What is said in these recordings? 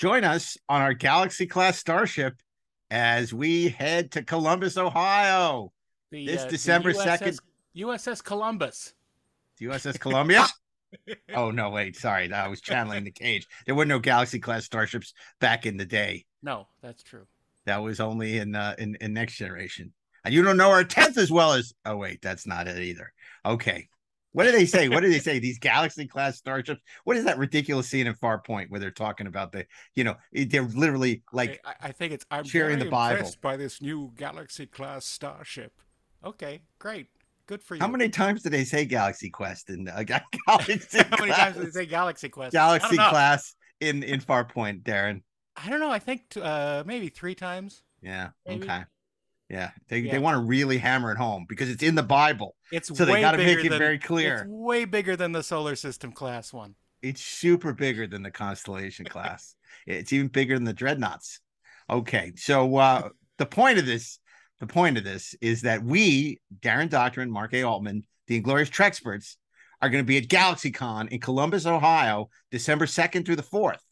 Join us on our Galaxy class starship as we head to Columbus, Ohio. The, This uh, the December 2nd. USS Columbus. USS Columbia. oh no, wait, sorry, I was channeling the cage. There were no Galaxy class starships back in the day. No, that's true. That was only in uh, in, in next generation. And you don't know our tenth as well as. Oh wait, that's not it either. Okay, what do they say? What do they say? These Galaxy class starships. What is that ridiculous scene in Farpoint where they're talking about the? You know, they're literally like I, I think it's I'm sharing the Bible. by this new Galaxy class starship. Okay, great, good for you. How many times did they say Galaxy Quest in uh, Galaxy? How many times did they say Galaxy Quest? Galaxy class in in Farpoint, Darren? I don't know. I think t- uh, maybe three times. Yeah. Maybe. Okay. Yeah. They Yeah. they want to really hammer it home because it's in the Bible, It's so they got to make it than- very It's clear. way bigger than the solar system class one. It's super bigger than the Constellation class. It's even bigger than the Dreadnoughts. Okay, so uh, the point of this, the point of this is that we, Darren Doctrine, Mark A. Altman, the Inglorious Treksperts, are going to be at GalaxyCon in Columbus, Ohio, December second through the fourth.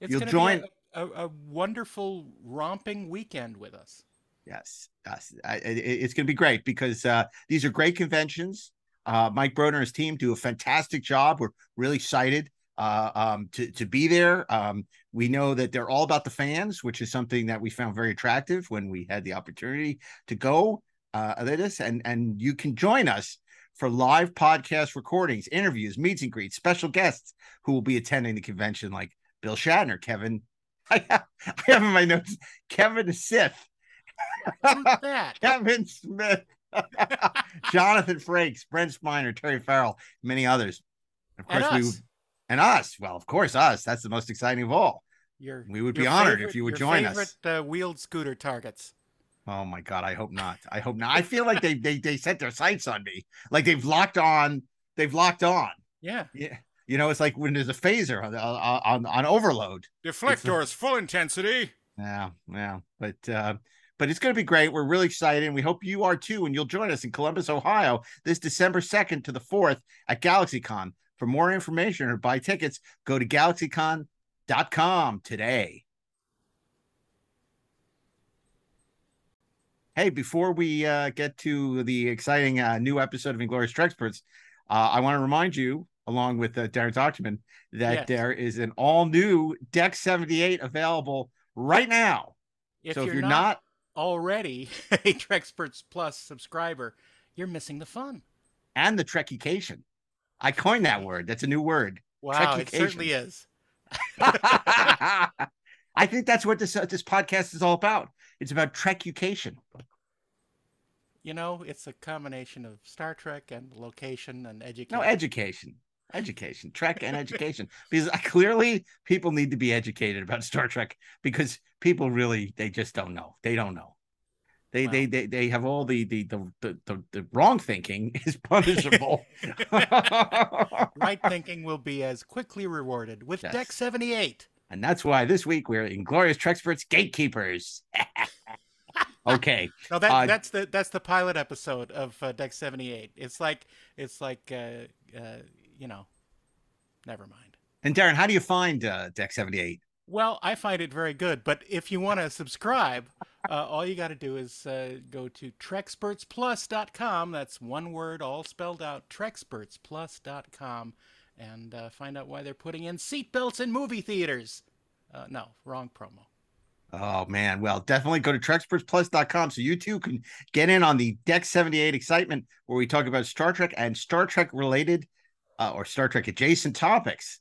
It's You'll join- be a, a, a wonderful romping weekend with us. Yes, yes, I, it, it's going to be great because uh, these are great conventions. Uh, Mike Broder and his team do a fantastic job. We're really excited uh, um, to to be there. Um, we know that they're all about the fans, which is something that we found very attractive when we had the opportunity to go uh, this. And and you can join us for live podcast recordings, interviews, meets and greets, special guests who will be attending the convention, like Bill Shatner, Kevin. I have, I have in my notes Kevin Sith. Who's that? Kevin Smith, Jonathan Frakes, Brent Spiner, Terry Farrell, many others. Of And course, we and us. Well, of course, us. That's the most exciting of all. Your, We would be honored if you would join us. favorite, Uh, wheeled scooter targets. Oh my God, I hope not. I hope not. I feel like they they they set their sights on me. Like they've locked on. They've locked on. Yeah. Yeah. You know, it's like when there's a phaser on on on, on overload. Deflectors, full intensity. Yeah, yeah. But uh but it's going to be great. We're really excited, and we hope you are too. And you'll join us in Columbus, Ohio, this December second to the fourth at GalaxyCon. For more information or buy tickets, go to galaxycon.com today. Hey, before we uh, get to the exciting uh, new episode of Inglorious Treksperts, uh, I want to remind you, along with uh, Darren Document, that Yes. there is an all new Deck 78 available right now. If so you're, if you're not, not, already a Treksperts Plus subscriber, you're missing the fun. and the Trekication, I coined that word. That's a new word. Wow, it certainly is. I think that's what this uh, this podcast is all about. It's about Trekucation. You know, it's a combination of Star Trek and location and education. No education, education, Trek, and education. Because uh, clearly, people need to be educated about Star Trek because people really they just don't know. They don't know. They they, Wow. they they have all the the the the, the, the wrong thinking is punishable. right thinking will be as quickly rewarded with Yes. Deck 78. And that's why this week we're Inglorious Treksperts Gatekeepers. okay. No, that Uh, that's the that's the pilot episode of uh, Deck 78. It's like it's like uh, uh, you know, never mind. And Darren, how do you find uh, Deck 78? Well, I find it very good, but if you want to subscribe, uh, all you got to do is uh, go to TrekSpertsPlus.com. That's one word, all spelled out, TrekSpertsPlus.com, and uh, find out why they're putting in seatbelts in movie theaters. Uh, no, wrong promo. Oh man, well, definitely go to TrekSpertsPlus.com so you too can get in on the Deck 78 excitement where we talk about Star Trek and Star Trek related uh, or Star Trek adjacent topics.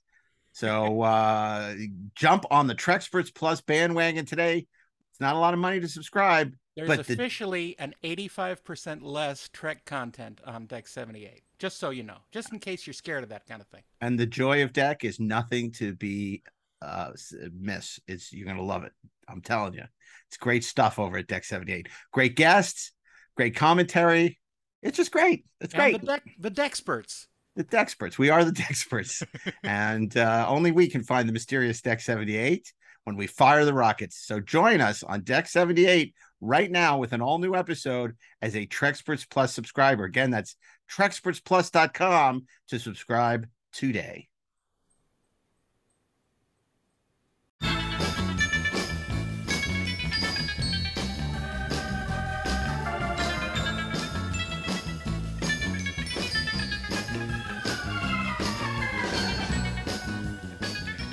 So uh jump on the Treksperts Plus bandwagon today. It's not a lot of money to subscribe. There's But the- officially an 85% less Trek content on Deck 78. Just so you know, just in case you're scared of that kind of thing. and the joy of deck is nothing to be uh miss it's you're gonna love it i'm telling you it's great stuff over at deck 78 great guests great commentary it's just great it's And great the deck, the Dexperts. The Dexperts. We are the Dexperts. and uh, only we can find the mysterious Deck 78 when we fire the rockets. So join us on Deck 78 right now with an all new episode as a Treksperts Plus subscriber. Again, that's TrekspertsPlus.com to subscribe today.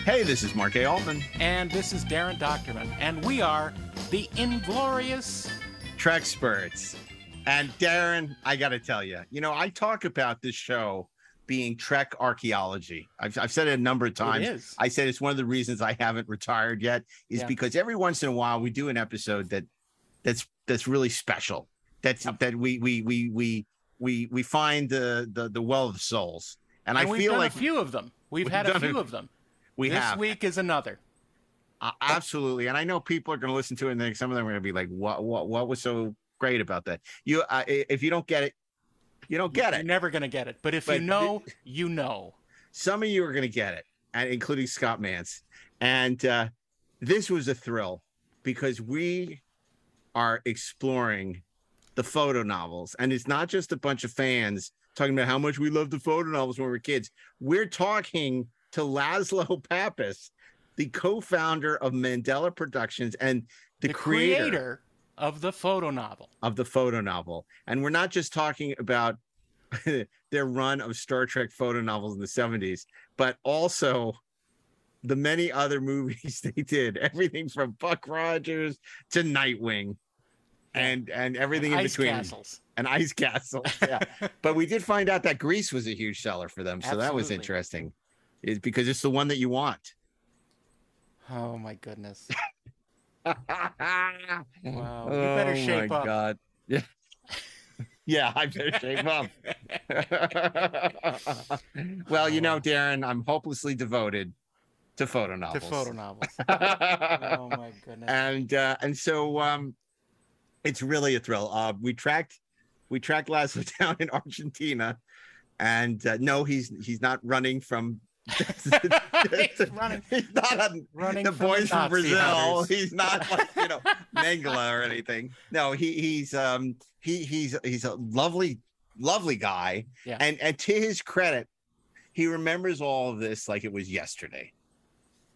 Hey, this is Mark A. Altman. And this is Darren Dochterman. And we are the Inglorious Treksperts. And Darren, I got to tell you, you know, I talk about this show being Trek archaeology. I've, I've said it a number of times. I said it's one of the reasons I haven't retired yet is Yeah. because every once in a while we do an episode that that's that's really special. That's that we we we we we we find the the the well of souls. And, And I we've feel like a few of them. We've, We've had a few a- of them. We this have week is another. Uh, absolutely, and I know people are going to listen to it, and then some of them are going to be like, "What? What? What was so great about that?" You, uh, if you don't get it, you don't get it. You're never going to get it. But if But you know, you know. Some of you are going to get it, and including Scott Mantz. And uh, this was a thrill because we are exploring the photo novels, and it's not just a bunch of fans talking about how much we loved the photo novels when we were kids. We're talking to Laszlo Pappas, the co-founder of Mandala Productions and the, The, creator creator of the photo novel. of the photo novel. And we're not just talking about their run of Star Trek photo novels in the 70s, but also the many other movies they did. Everything from Buck Rogers to Nightwing and and everything in Ice between castles. and Ice Castle. Yeah. but we did find out that Grease was a huge seller for them. So that was interesting. It's because it's the one that you want. Oh my goodness. wow. You better shape oh my up. God. Yeah. yeah, I better shape up. well, you know, Darren, I'm hopelessly devoted to photo novels. To photo novels. oh my goodness. and uh, and so um, it's really a thrill. Uh, we tracked we tracked Laszlo down in Argentina, and uh, no, he's he's not running from. He's running, He's not on running the boys from Brazil. He's not like you know Mengele or anything. No, he he's um he he's he's a lovely lovely guy. Yeah. And and to his credit, he remembers all of this like it was yesterday,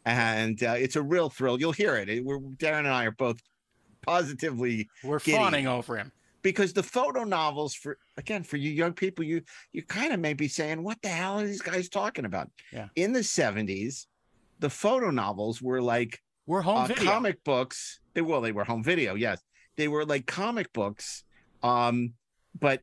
and uh, it's a real thrill. You'll hear it. it we're, Darren and I are both positively We're Giddy. fawning over him. Because the photo novels for again for you young people you you kind of may be saying what the hell are these guys talking about Yeah. in the 70s the photo novels were like We're home uh, video. comic books they well they were home video yes they were like comic books um but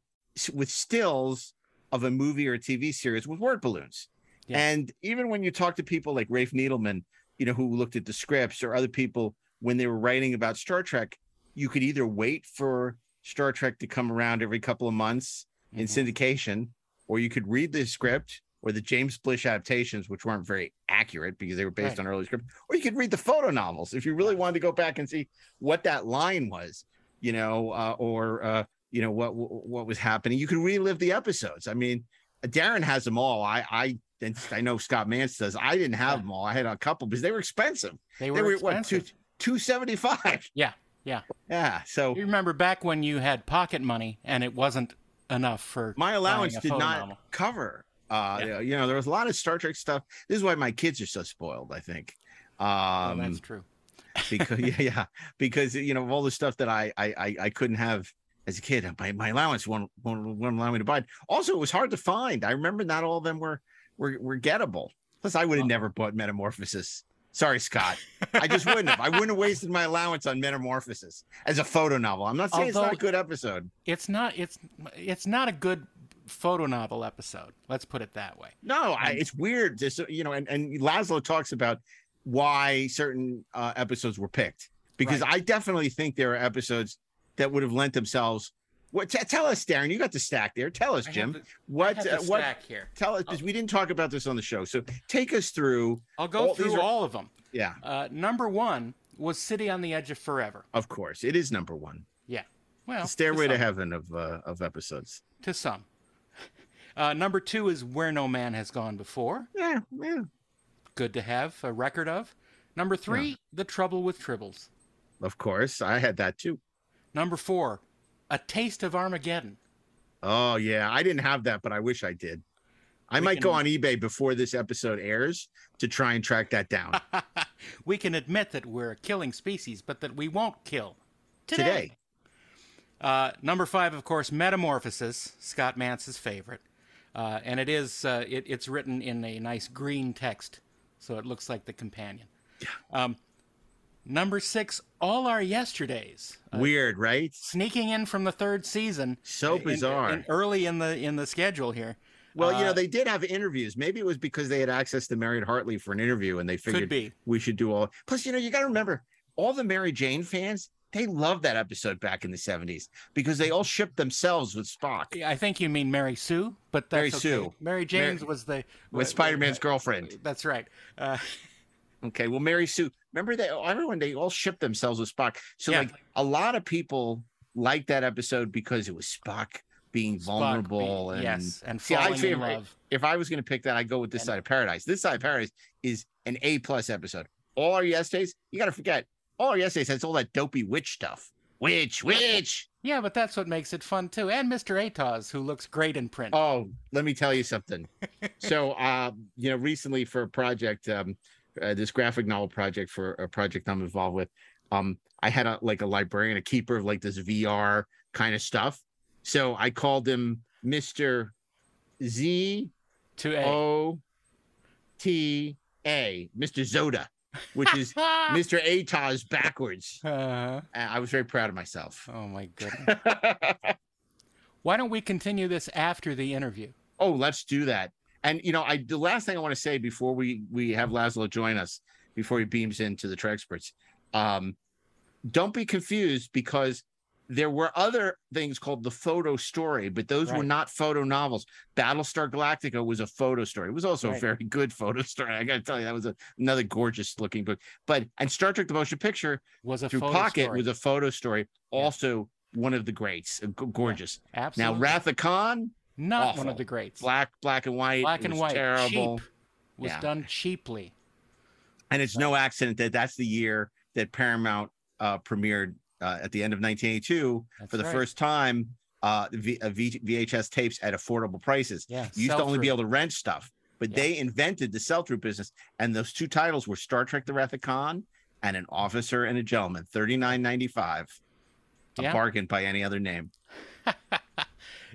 with stills of a movie or a tv series with word balloons Yeah. and even when you talk to people like rafe needleman you know who looked at the scripts or other people when they were writing about star trek you could either wait for star trek to come around every couple of months in Mhm. syndication or you could read the script or the James Blish adaptations, which weren't very accurate because they were based Right. on early scripts, or you could read the photo novels if you really wanted to go back and see what that line was, you know, uh, or uh, you know what what was happening. You could relive the episodes. I mean, Darren has them all. I I and I know Scott Mantz does. I didn't have Yeah. them all. I had a couple because they were expensive. They They were, were what two two seventy five. Yeah, yeah. Yeah. So You remember back when you had pocket money and it wasn't enough for my allowance did not novel. cover uh Yeah. you know there was a lot of star trek stuff this is why my kids are so spoiled i think Oh, um that's true. because yeah yeah because you know of all the stuff that I, I i i couldn't have as a kid my, my allowance won't, won't won't allow me to buy it also it was hard to find i remember not all of them were were, were gettable plus i would have Oh. never bought metamorphosis sorry scott i just wouldn't have i wouldn't have wasted my allowance on metamorphosis as a photo novel i'm not saying it's not a good episode It's not. It's it's not a good photo novel episode. Let's put it that way. No, I, it's weird. Just you know, and and Laszlo talks about why certain uh, episodes were picked because Right. I definitely think there are episodes that would have lent themselves. What t- tell us, Darren? You got the stack there. Tell us, Jim. the- what uh, what? stack here. Tell us because we didn't talk about this on the show. So take us through. I'll go all- these through are- all of them. Yeah, Uh, number one was City on the Edge of Forever. of course, it is number one. Yeah. Well, The Stairway to some. Heaven of uh, of episodes. To some. Uh, number two is Where No Man Has Gone Before. Yeah, yeah. Good to have a record of. Number three, The Trouble with Tribbles. Of course, I had that too. Number four, A Taste of Armageddon. Oh yeah, I didn't have that, but I wish I did. I We might go on eBay before this episode airs to try and track that down we can admit that we're a killing species, but that we won't kill today. today. Uh, number five, of course, Metamorphosis, Scott Mantz's favorite, uh, and it is uh, it, it's written in a nice green text so it looks like the companion. Yeah. Um, number six, All Our Yesterdays. Uh, Weird, right? Sneaking in from the third season. So bizarre. In, in early in the in the schedule here. Well, you know, uh, they did have interviews. Maybe it was because they had access to Mariette Hartley for an interview and they figured we should do all. Plus, you know, you got to remember all the Mary Jane fans, they loved that episode back in the 70s because they all shipped themselves with Spock. I think you mean Mary Sue, but Mary okay. Sue. Mary Jane's Mary, was the was Spider Man's girlfriend. That's right. Uh, okay, well, Mary Sue. Remember that everyone they all shipped themselves with Spock. So yeah. like a lot of people liked that episode because it was Spock being vulnerable Spock and yes, and falling see, I, in love. If I was going to pick that, I'd go with this and, side of paradise. This side of paradise is an A plus episode. All our yesterdays, you got to forget. All our yesterdays has all that dopey witch stuff. Witch, witch. Yeah, but that's what makes it fun too. And Mr. Atoz, who looks great in print. Oh, let me tell you something. so, uh, you know, recently for a project, um, uh, this graphic novel project for a project I'm involved with, um, I had a like a librarian, a keeper of like this VR kind of stuff. So I called him Mr. Z to O T A, Mr. Zoda, which is Mr. Atoz backwards. Uh-huh. I was very proud of myself. Oh my goodness. Why don't we continue this after the interview? Oh, let's do that. And you know, I the last thing I want to say before we we have Laszlo join us, before he beams into the Treksperts, um, don't be confused because there were other things called the photo story, but those right. were not photo novels. Battlestar Galactica was a photo story. It was also right. a very good photo story. I got to tell you, that was a, another gorgeous looking book. But and Star Trek: The Motion Picture was a through Pocket story. was a photo story. Yeah. Also one of the greats, gorgeous. Yeah, absolutely. Now Wrath of Khan, not awful. one of the greats. Black, black and white. Black and white. Terrible. Cheap. Was yeah. done cheaply. And it's no accident that that's the year that Paramount uh, premiered uh, at the end of 1982 That's for the right. first time uh, v- uh, v- VHS tapes at affordable prices. Yeah, you used to only be able to rent stuff, but yeah. they invented the sell through business. And those two titles were Star Trek: The Wrath of Khan and An Officer and a Gentleman, thirty nine ninety five. A yeah. bargain by any other name.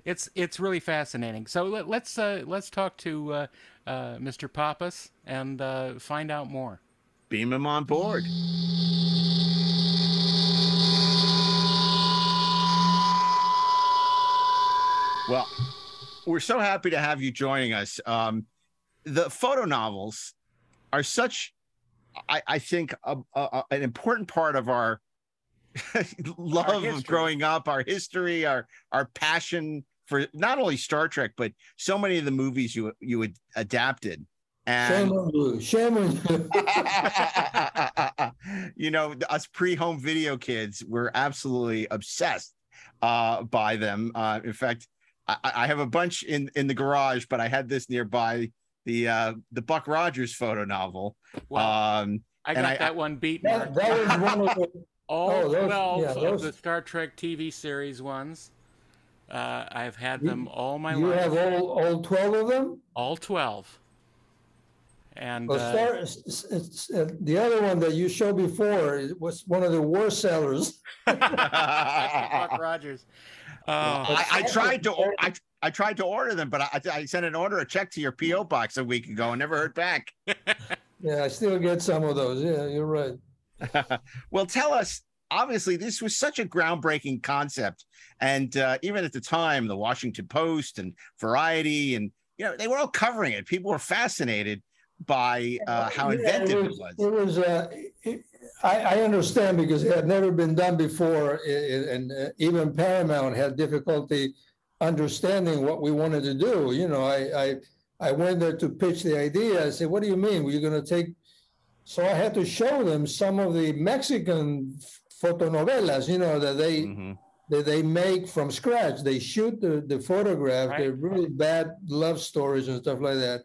it's it's really fascinating. So let, us let's, uh, let's talk to uh, uh, Mr. Pappas and uh, find out more. Beam him on board. Well, we're so happy to have you joining us. Um, the photo novels are such, I, I think, a, a, an important part of our love our of growing up, our history, our our passion for not only Star Trek but so many of the movies you you had adapted. And, shame on you. Shame on you. you know, us pre-home video kids were absolutely obsessed uh, by them. Uh, in fact, I, I have a bunch in in the garage, but I had this nearby the uh the Buck Rogers photo novel. Well, um, I got I, that one beat. That, that was one of the all oh, those, 12 yeah, those... of the Star Trek TV series ones. Uh, I've had them you, all my you life. You have all, all 12 of them? All 12. And well, uh, Star, it's, uh, the other one that you showed before was one of the worst sellers. Buck Rogers. Uh, I, I, tried to I, I tried to order them, but I, I sent an order a check to your PO box a week ago and never heard back. yeah, I still get some of those. Yeah, you're right. well, tell us. Obviously, this was such a groundbreaking concept, and uh, even at the time, the Washington Post and Variety, and you know, they were all covering it. People were fascinated by uh, how inventive it was. It was. It was uh, it, I, I, understand because it had never been done before, and uh, even Paramount had difficulty understanding what we wanted to do. You know, I I, I went there to pitch the idea. I said, "What do you mean? Were you going to take?" So I had to show them some of the Mexican fotonovelas. You know that they. Mm-hmm. That they make from scratch. They shoot the, the photograph. Right. They're really bad love stories and stuff like that.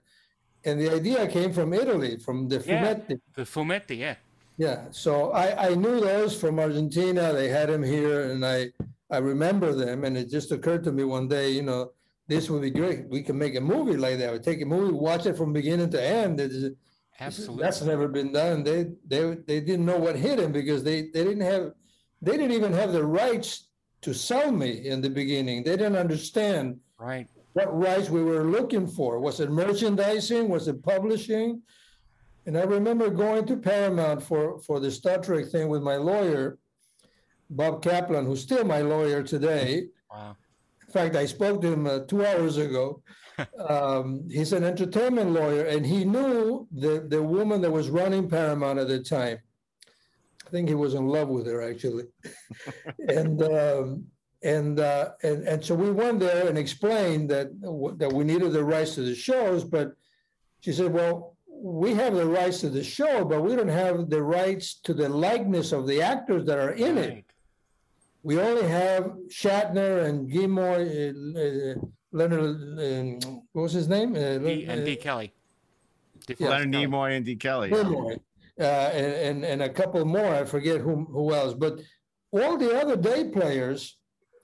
And the idea came from Italy, from the yeah, Fumetti. The Fumetti, yeah. Yeah, so I, I knew those from Argentina. They had them here, and I I remember them. And it just occurred to me one day, you know, this would be great. We can make a movie like that. We take a movie, watch it from beginning to end. It's, Absolutely, that's never been done. They they they didn't know what hit him because they they didn't have they didn't even have the rights to sell me in the beginning. They didn't understand right what rights we were looking for. Was it merchandising? Was it publishing? And I remember going to Paramount for, for the Star Trek thing with my lawyer, Bob Kaplan, who's still my lawyer today. Wow. In fact, I spoke to him uh, two hours ago. Um, he's an entertainment lawyer, and he knew the, the woman that was running Paramount at the time. I think he was in love with her, actually. and um, and, uh, and and so we went there and explained that that we needed the rights to the shows, but she said, "Well, we have the rights to the show, but we don't have the rights to the likeness of the actors that are in it. We only have Shatner and Gilmore, uh, uh, Leonard, um, what was his name? Uh, D, and D. uh, Kelly. D. Yeah. Leonard Kelly. Nimoy and D. Kelly. Gilmore, uh, and, and and a couple more. I forget who who else, but all the other day players,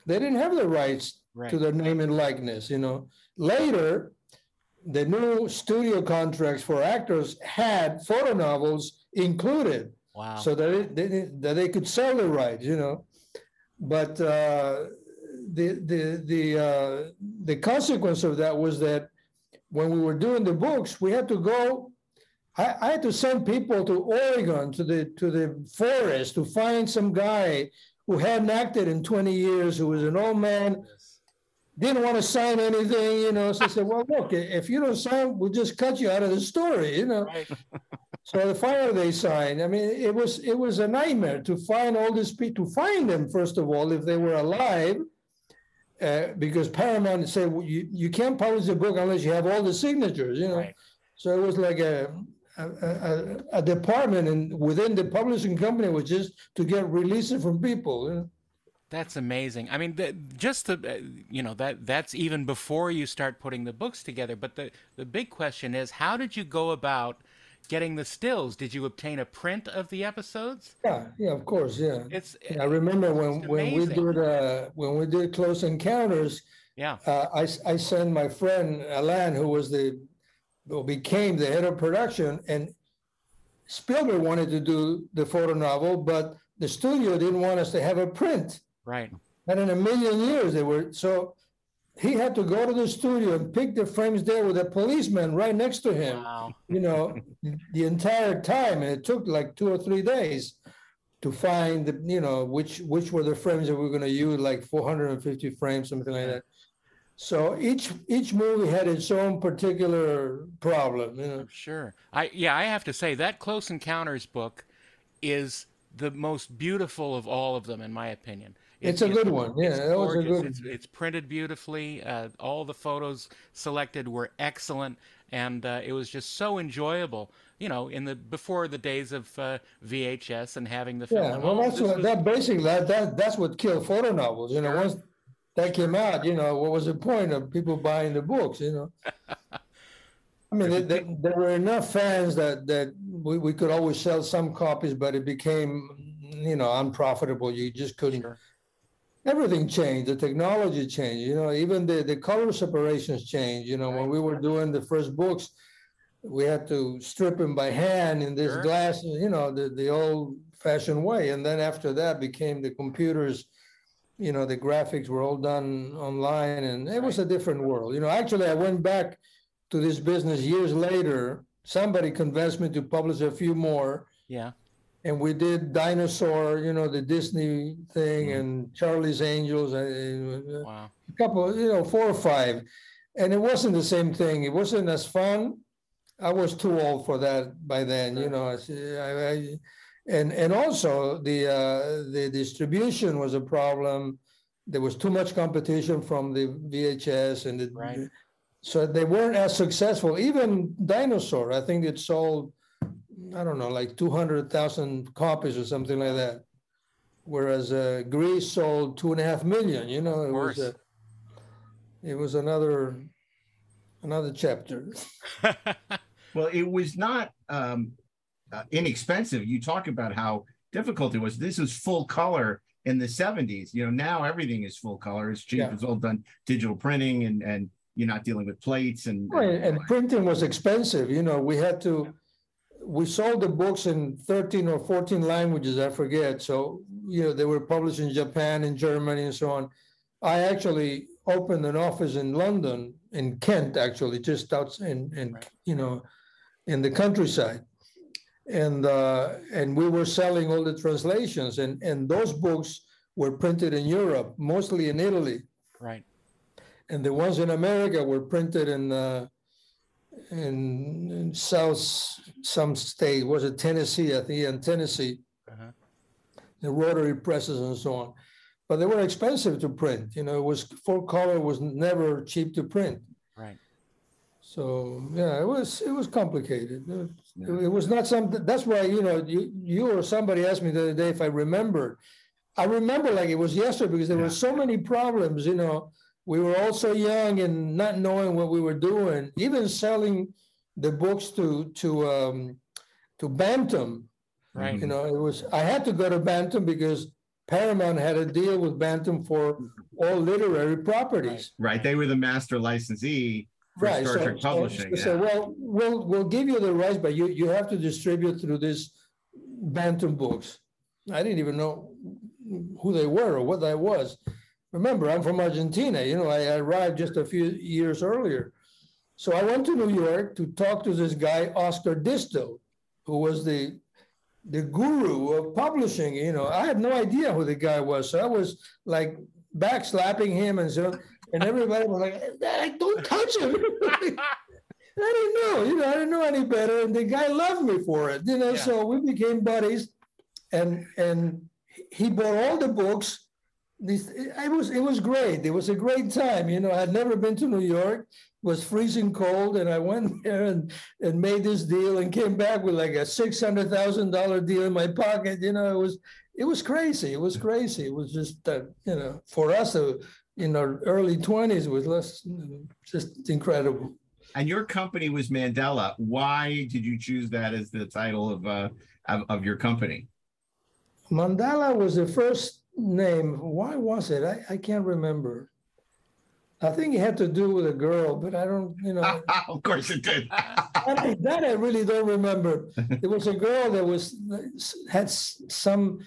they didn't have the rights Right. to their name and likeness. You know, later, the new studio contracts for actors had photo novels included, Wow. so that it, they, that they could sell the rights. You know, but uh, the the the uh, the consequence of that was that when we were doing the books, we had to go. I, I had to send people to Oregon to the to the forest to find some guy who hadn't acted in 20 years, who was an old man, didn't want to sign anything, you know. So I said, well, look, if you don't sign, we'll just cut you out of the story, you know. Right. So finally they signed. I mean, it was it was a nightmare to find all these people, to find them, first of all, if they were alive. Uh, because Paramount said well, you, you can't publish the book unless you have all the signatures, you know. Right. So it was like a a, a, a department and within the publishing company was just to get releases from people. You know? That's amazing. I mean, the, just the uh, you know that that's even before you start putting the books together. But the the big question is, how did you go about getting the stills? Did you obtain a print of the episodes? Yeah, yeah, of course, yeah. It's I remember when when we did uh, when we did Close Encounters. yeah, uh, I, I sent my friend Alan, who was the, who became the head of production, and Spielberg wanted to do the photo novel, but the studio didn't want us to have a print. right. And in a million years, they were so. He had to go to the studio and pick the frames there with a policeman right next to him. Wow. You know, the entire time, and it took like two or three days to find the, you know, which which were the frames that we were going to use, like 450 frames, something like that. So each each movie had its own particular problem. You know, Sure. I yeah, I have to say that Close Encounters book is the most beautiful of all of them, in my opinion. It- it's a good one. Yeah, it's that was a gorgeous. good. It's, it's printed beautifully. Uh, all the photos selected were excellent, and uh, it was just so enjoyable. You know, in the before the days of uh, VHS and having the film. Yeah, well, that's what was- that basically that, that that's what killed photo novels. You know, once that came out, you know, what was the point of people buying the books? You know, I mean, there, there, there were enough fans that that we, we could always sell some copies, but it became, you know, unprofitable. You just couldn't. Sure. Everything changed. The technology changed. You know, even the the color separations changed. You know, when we were doing the first books, we had to strip them by hand in this Sure. glass. You know, the the old fashioned way. And then after that became the computers. You know, the graphics were all done online, and it was a different world. You know, actually, I went back to this business years later. Somebody convinced me to publish a few more yeah. and we did dinosaur you know the disney thing Mhm. and charlie's angels and uh, Wow. a couple you know four or five and it wasn't the same thing it wasn't as fun i was too old for that by then you know I, I, I- and and also the uh the distribution was a problem there was too much competition from the vhs and the Right. So they weren't as successful even dinosaur i think it sold I don't know, like two hundred thousand copies or something like that. Whereas uh, Grease sold two and a half million. You know, it was a, it was another another chapter. Well, it was not um, uh, inexpensive. You talk about how difficult it was. This was full color in the 70s. You know, now everything is full color. It's cheap. Yeah. It's all done digital printing and and you're not dealing with plates and, Right, and printing was expensive. You know, we had to. We sold the books in thirteen or fourteen languages. I forget. So you know, they were published in Japan and Germany and so on. I actually opened an office in London, in Kent, actually, just out in, in Right. you know, in the countryside. and uh, and we were selling all the translations, and and those books were printed in Europe, mostly in Italy, Right. And the ones in America were printed in uh, in, in South some state. Was it Tennessee? I think in Tennessee, Uh-huh. the rotary presses and so on. But they were expensive to print. You know, it was full color was never cheap to print. Right. So yeah, it was it was complicated. It, Yeah. it was not something. That's why you know you you or somebody asked me the other day if I remembered. I remember like it was yesterday because there were so many problems. You know, we were all so young and not knowing what we were doing. Even selling the books to to um, to Bantam. Right. You know, it was I had to go to Bantam because Paramount had a deal with Bantam for all literary properties. Right. They were the master licensee for Right. Star so- Trek so- Publishing. So, yeah. well, we'll, we'll give you the rights, but you, you have to distribute through this Bantam Books. I didn't even know who they were or what that was. Remember, I'm from Argentina, you know, I arrived just a few years earlier. So I went to New York to talk to this guy, Oscar Dystel, who was the the guru of publishing. You know, I had no idea who the guy was. So I was like backslapping him and so and everybody was like, "Like, don't touch him. I didn't know, you know, I didn't know any better. And the guy loved me for it, you know. Yeah. So we became buddies, and and he bought all the books. These, it was it was great. It was a great time. You know, I'd never been to New York. It Was freezing cold, and I went there and and made this deal and came back with like a six hundred thousand dollar deal in my pocket. You know, it was it was crazy. It was crazy. It was just uh, you know for us uh, in our early twenties was less just incredible. And your company was Mandala. Why did you choose that as the title of uh of, of your company? Mandala was the first name. Why was it? I, I can't remember. I think it had to do with a girl, but I don't, you know, of course it did. that, I- that I really don't remember. There was a girl that was had some.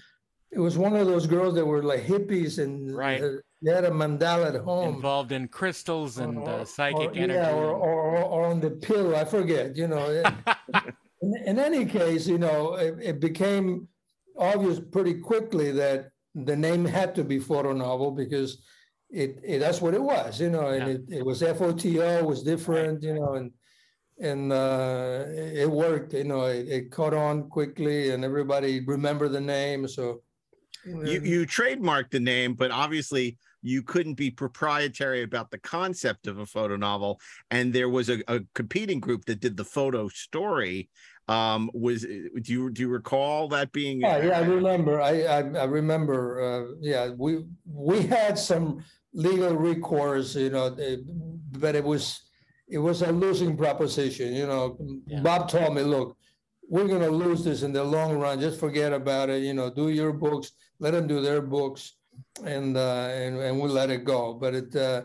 It was one of those girls that were like hippies and Right. uh, they had a mandala at home. Involved in crystals and Or- uh, psychic or- energy. Yeah, or, or, or on the pill, I forget, you know. in, in any case, you know, it, it became obvious pretty quickly that the name had to be photo novel because it, it that's what it was, you know, and Yeah. it, it was FOTO was different, you know, and and uh, it it worked, you know, it, it caught on quickly and everybody remembered the name. So you you trademarked the name, but obviously you couldn't be proprietary about the concept of a photo novel. And there was a, a competing group that did the photo story. Um, was do you do you recall that being? Yeah, yeah, I remember. I, I, I remember. Uh, yeah, we we had some legal recourse, you know, eh, but it was it was a losing proposition. You know, Yeah. Bob told me, look, we're going to lose this in the long run. Just forget about it. You know, do your books, let them do their books, and uh, and and we'll let it go. But it. Uh,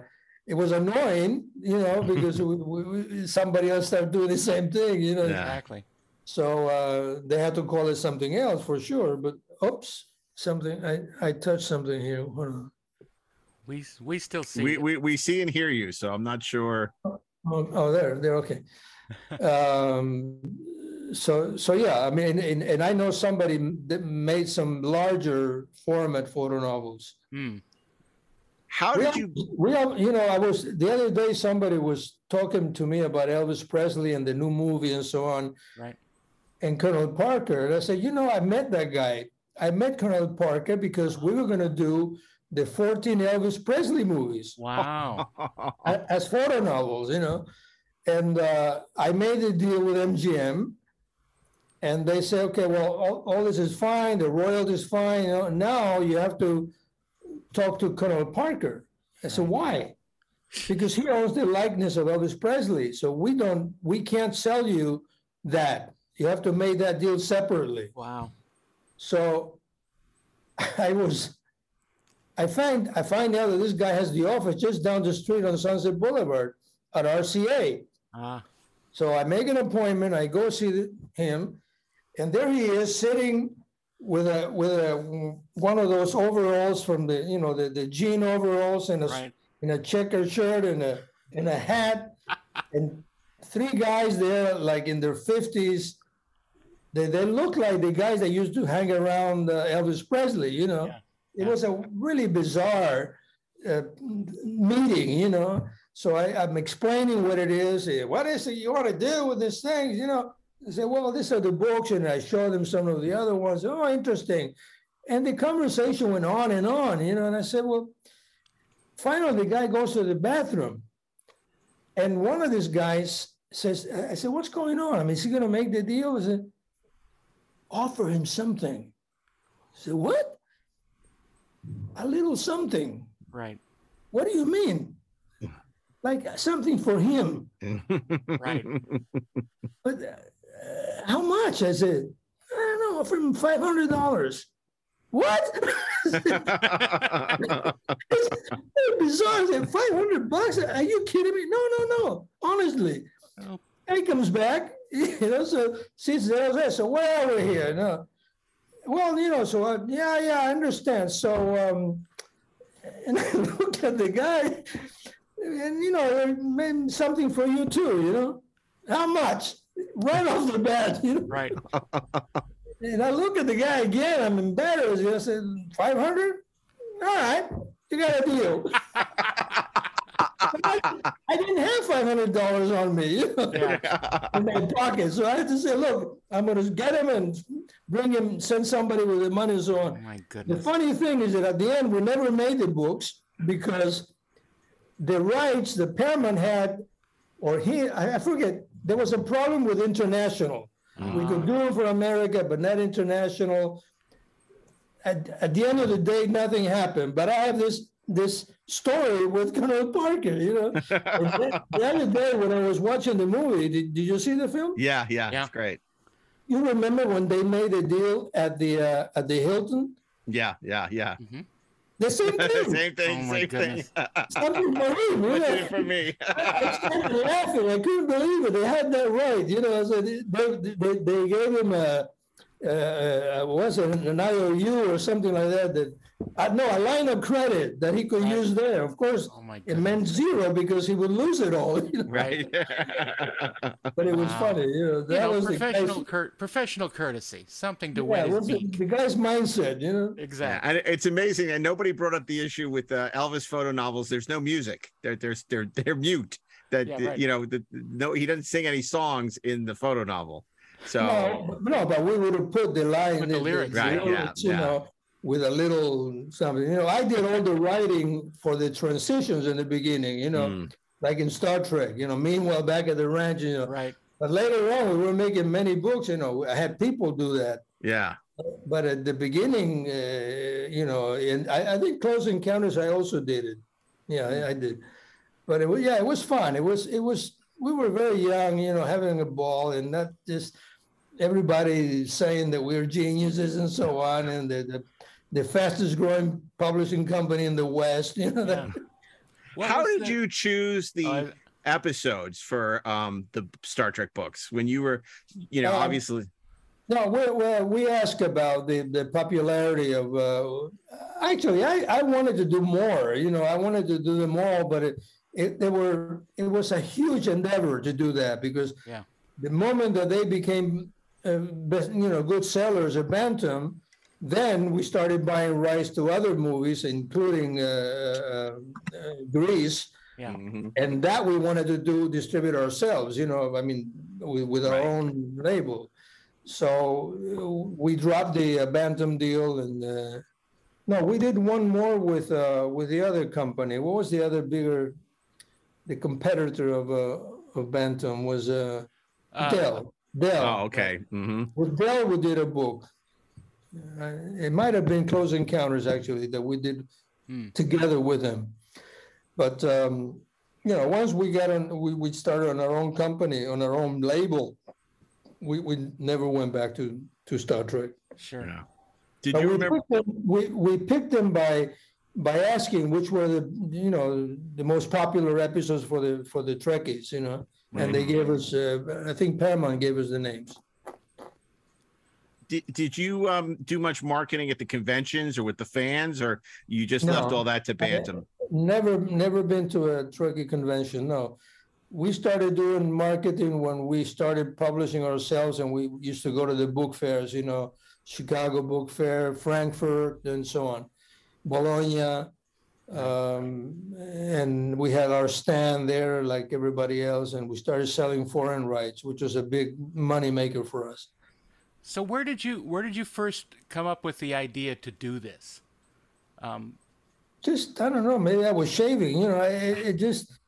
it was annoying, you know, because we, we, we- somebody else started doing the same thing, you know. Yeah. Exactly. So uh, they had to call it something else for sure. But oops, something I I touched something here. Hold on. We we still see. We, we we see and hear you, so I'm not sure. Oh, oh, there, there. Okay. um, so so yeah, I mean, and, and I know somebody that made some larger format photo novels. Hmm. How did all, you? we all, you know, I was the other day. Somebody was talking to me about Elvis Presley and the new movie and so on. Right. And Colonel Parker. And I said, you know, I met that guy. I met Colonel Parker because we were going to do the 14 Elvis Presley movies Wow. as photo novels, you know. And uh, I made a deal with MGM. And they say, okay, well, all, all this is fine. The royalty is fine. You know, now you have to talk to Colonel Parker. I said, why? Because he owns the likeness of Elvis Presley. So we don't, we can't sell you that. You have to make that deal separately. wow. So I was, I find, I find out that this guy has the office just down the street on Sunset Boulevard at RCA. Ah. So I make an appointment, I go see the- him, and there he is sitting with a, with a, one of those overalls from the, you know, the, the jean overalls and a, Right. in a checkered shirt and a, and a hat, and three guys there, like in their fifties. They, they look like the guys that used to hang around uh, Elvis Presley, you know. Yeah, It yeah. was a really bizarre uh, meeting, you know. So I, I'm explaining what it is. eh, What is it you want to do with these things? You know, they say, well, these are the books, and I show them some of the other ones. Oh, interesting. And the conversation went on and on, you know. And I said, well, finally, the guy goes to the bathroom, and one of these guys says, I said, what's going on? I mean, is he going to make the deal? I said, offer him something. I said, what? A little something. Right. What do you mean? Like something for him. Right. But uh, how much? I said, I don't know, offer him five hundred dollars. What? it's bizarre. I said, five hundred bucks? Are you kidding me? No, no, no. Honestly. Oh. And he comes back, you know, so sits there, there. So where are we here? No. Well, you know, so I, yeah, yeah, I understand. So um and I look at the guy, and you know, meant something for you too, you know. How much? Right off the bat, you know. Right. And I look at the guy again. I'm embarrassed. I said, 500? All right, you got a deal. I, I didn't have $500 on me Yeah. in my pocket. So I had to say, look, I'm going to get him and bring him, send somebody with the money and so Oh on. my The funny thing is that at the end, we never made the books because the rights the Paramount had, or he, I forget, there was a problem with international. We could do it for America, but not international. At, at the end of the day, nothing happened. But I have this this story with Colonel Parker, you know. And the, the other day when I was watching the movie, did, did you see the film? yeah, yeah, Yeah. it's great. You remember when they made a deal at the uh, at the Hilton? Yeah, yeah, yeah. The same thing. same thing, Oh my same thing. goodness. Something for him, you What know. did it for me? I started laughing. I couldn't believe it. They had that right. You know, so they, they, they, they gave him a, uh, was it an IOU or something like that? That uh, no, a line of credit that he could Right. use there. Of course, Oh it meant zero because he would lose it all. You know? right. But it was Wow. funny. You know, that You know, was professional guy's, cur- professional courtesy, something to yeah, wet it the, the guy's mindset. You know. Exactly. and it's amazing, and nobody brought up the issue with uh, Elvis photo novels. There's no music. They're there's they're they're mute. That Yeah, right. you know, the, no, he doesn't sing any songs in the photo novel. So No, but- no, but we would have put the line, Put the lyrics, Right, yeah, you yeah. know, with a little something. You know, I did all the writing for the transitions in the beginning. You know, Mm. like in Star Trek. You know, meanwhile back at the ranch, you know. Right. But later on, we were making many books. You know, I had people do that. yeah, But at the beginning, uh, you know, and I, I think Close Encounters, I also did it. Yeah, I, I did. But it was, yeah, it was fun. It was, it was. We were very young, you know, having a ball, and not just everybody is saying that we're geniuses and so on, and the the, the fastest growing publishing company in the West. You know, that, Yeah. What how did the- you choose the Uh, episodes for um the Star Trek books when you were, you know, Um, obviously No, we we we ask about the the popularity of. Uh, actually, I I wanted to do more. You know, I wanted to do them all, but it it they were it was a huge endeavor to do that because Yeah. the moment that they became uh, best, you know good sellers at Bantam, then we started buying rights to other movies, including uh, uh, uh, Grease Yeah. Mhm. and that we wanted to do distribute ourselves you know i mean with, with our Right. own label so uh, we dropped the uh, bantam deal and uh, no we did one more with uh, with the other company what was the other bigger the competitor of uh, of bantam was uh, uh, dell dell oh okay hmm with dell we did a book uh, it might have been close encounters actually that we did Hmm. together with him but um, you know, once we got on, we, we started on our own company, on our own label. We, we never went back to, to Star Trek. Sure. Yeah. Did But you we remember? picked them- We, we picked them by, by asking which were the, you know, the most popular episodes for the, for the Trekkies, you know? And they gave us, uh, I think Paramount gave us the names. Did, did you um do much marketing at the conventions or with the fans, or you just left all that to Bantam? Never, never been to a Trekkie convention, no. we started doing marketing when we started publishing ourselves, and we used to go to the book fairs. You know, Chicago Book Fair, Frankfurt, and so on, Bologna. Um, and we had our stand there like everybody else, and we started selling foreign rights, which was a big money maker for us. So where did you where did you first come up with the idea to do this? Um, just I don't know. Maybe I was shaving. You know, it, it just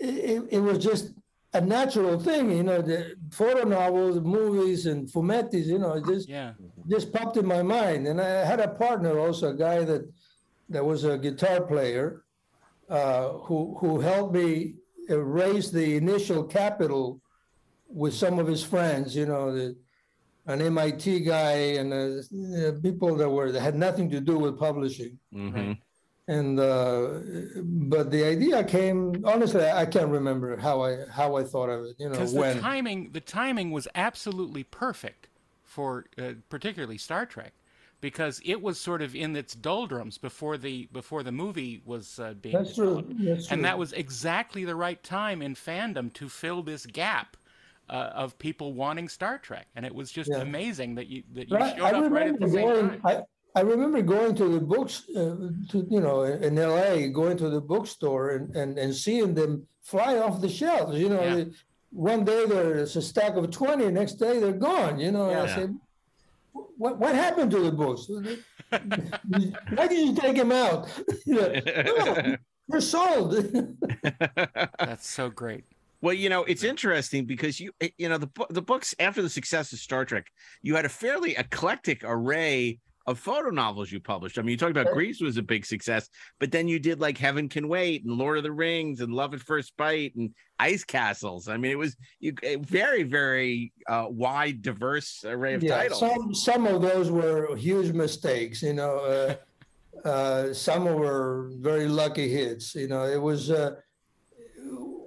it, it was just a natural thing. You know, the photo novels, movies, and fumettis. You know, it just yeah. just popped in my mind. And I had a partner also, a guy that that was a guitar player, uh, who who helped me raise the initial capital with some of his friends. You know, the, an MIT guy and uh, people that were that had nothing to do with publishing. Mm-hmm. And uh, but the idea came honestly, I can't remember how I how I thought of it. You know, Because when the timing the timing was absolutely perfect for uh, particularly Star Trek because it was sort of in its doldrums before the before the movie was uh, being that's true. That's true. and that was exactly the right time in fandom to fill this gap uh, of people wanting Star Trek, and it was just Yeah. amazing that you that you Right, showed I up right at the same going. time. I, I remember going to the books, uh, to you know, in L.A., going to the bookstore and, and, and seeing them fly off the shelves. You know, Yeah. one day there's a stack of twenty, next day they're gone. You know, and I said, "What what happened to the books? Why did you take them out? You know, "No, they're sold." That's so great. Well, you know, it's interesting because you you know the the books after the success of Star Trek, you had a fairly eclectic array of photo novels you published. I mean, you talked about Grease was a big success, but then you did like Heaven Can Wait and Lord of the Rings and Love at First Bite and Ice Castles. I mean, it was you a very very uh, wide, diverse array of yeah, titles. some some of those were huge mistakes. You know, uh, uh, some were very lucky hits. You know, it was. Uh,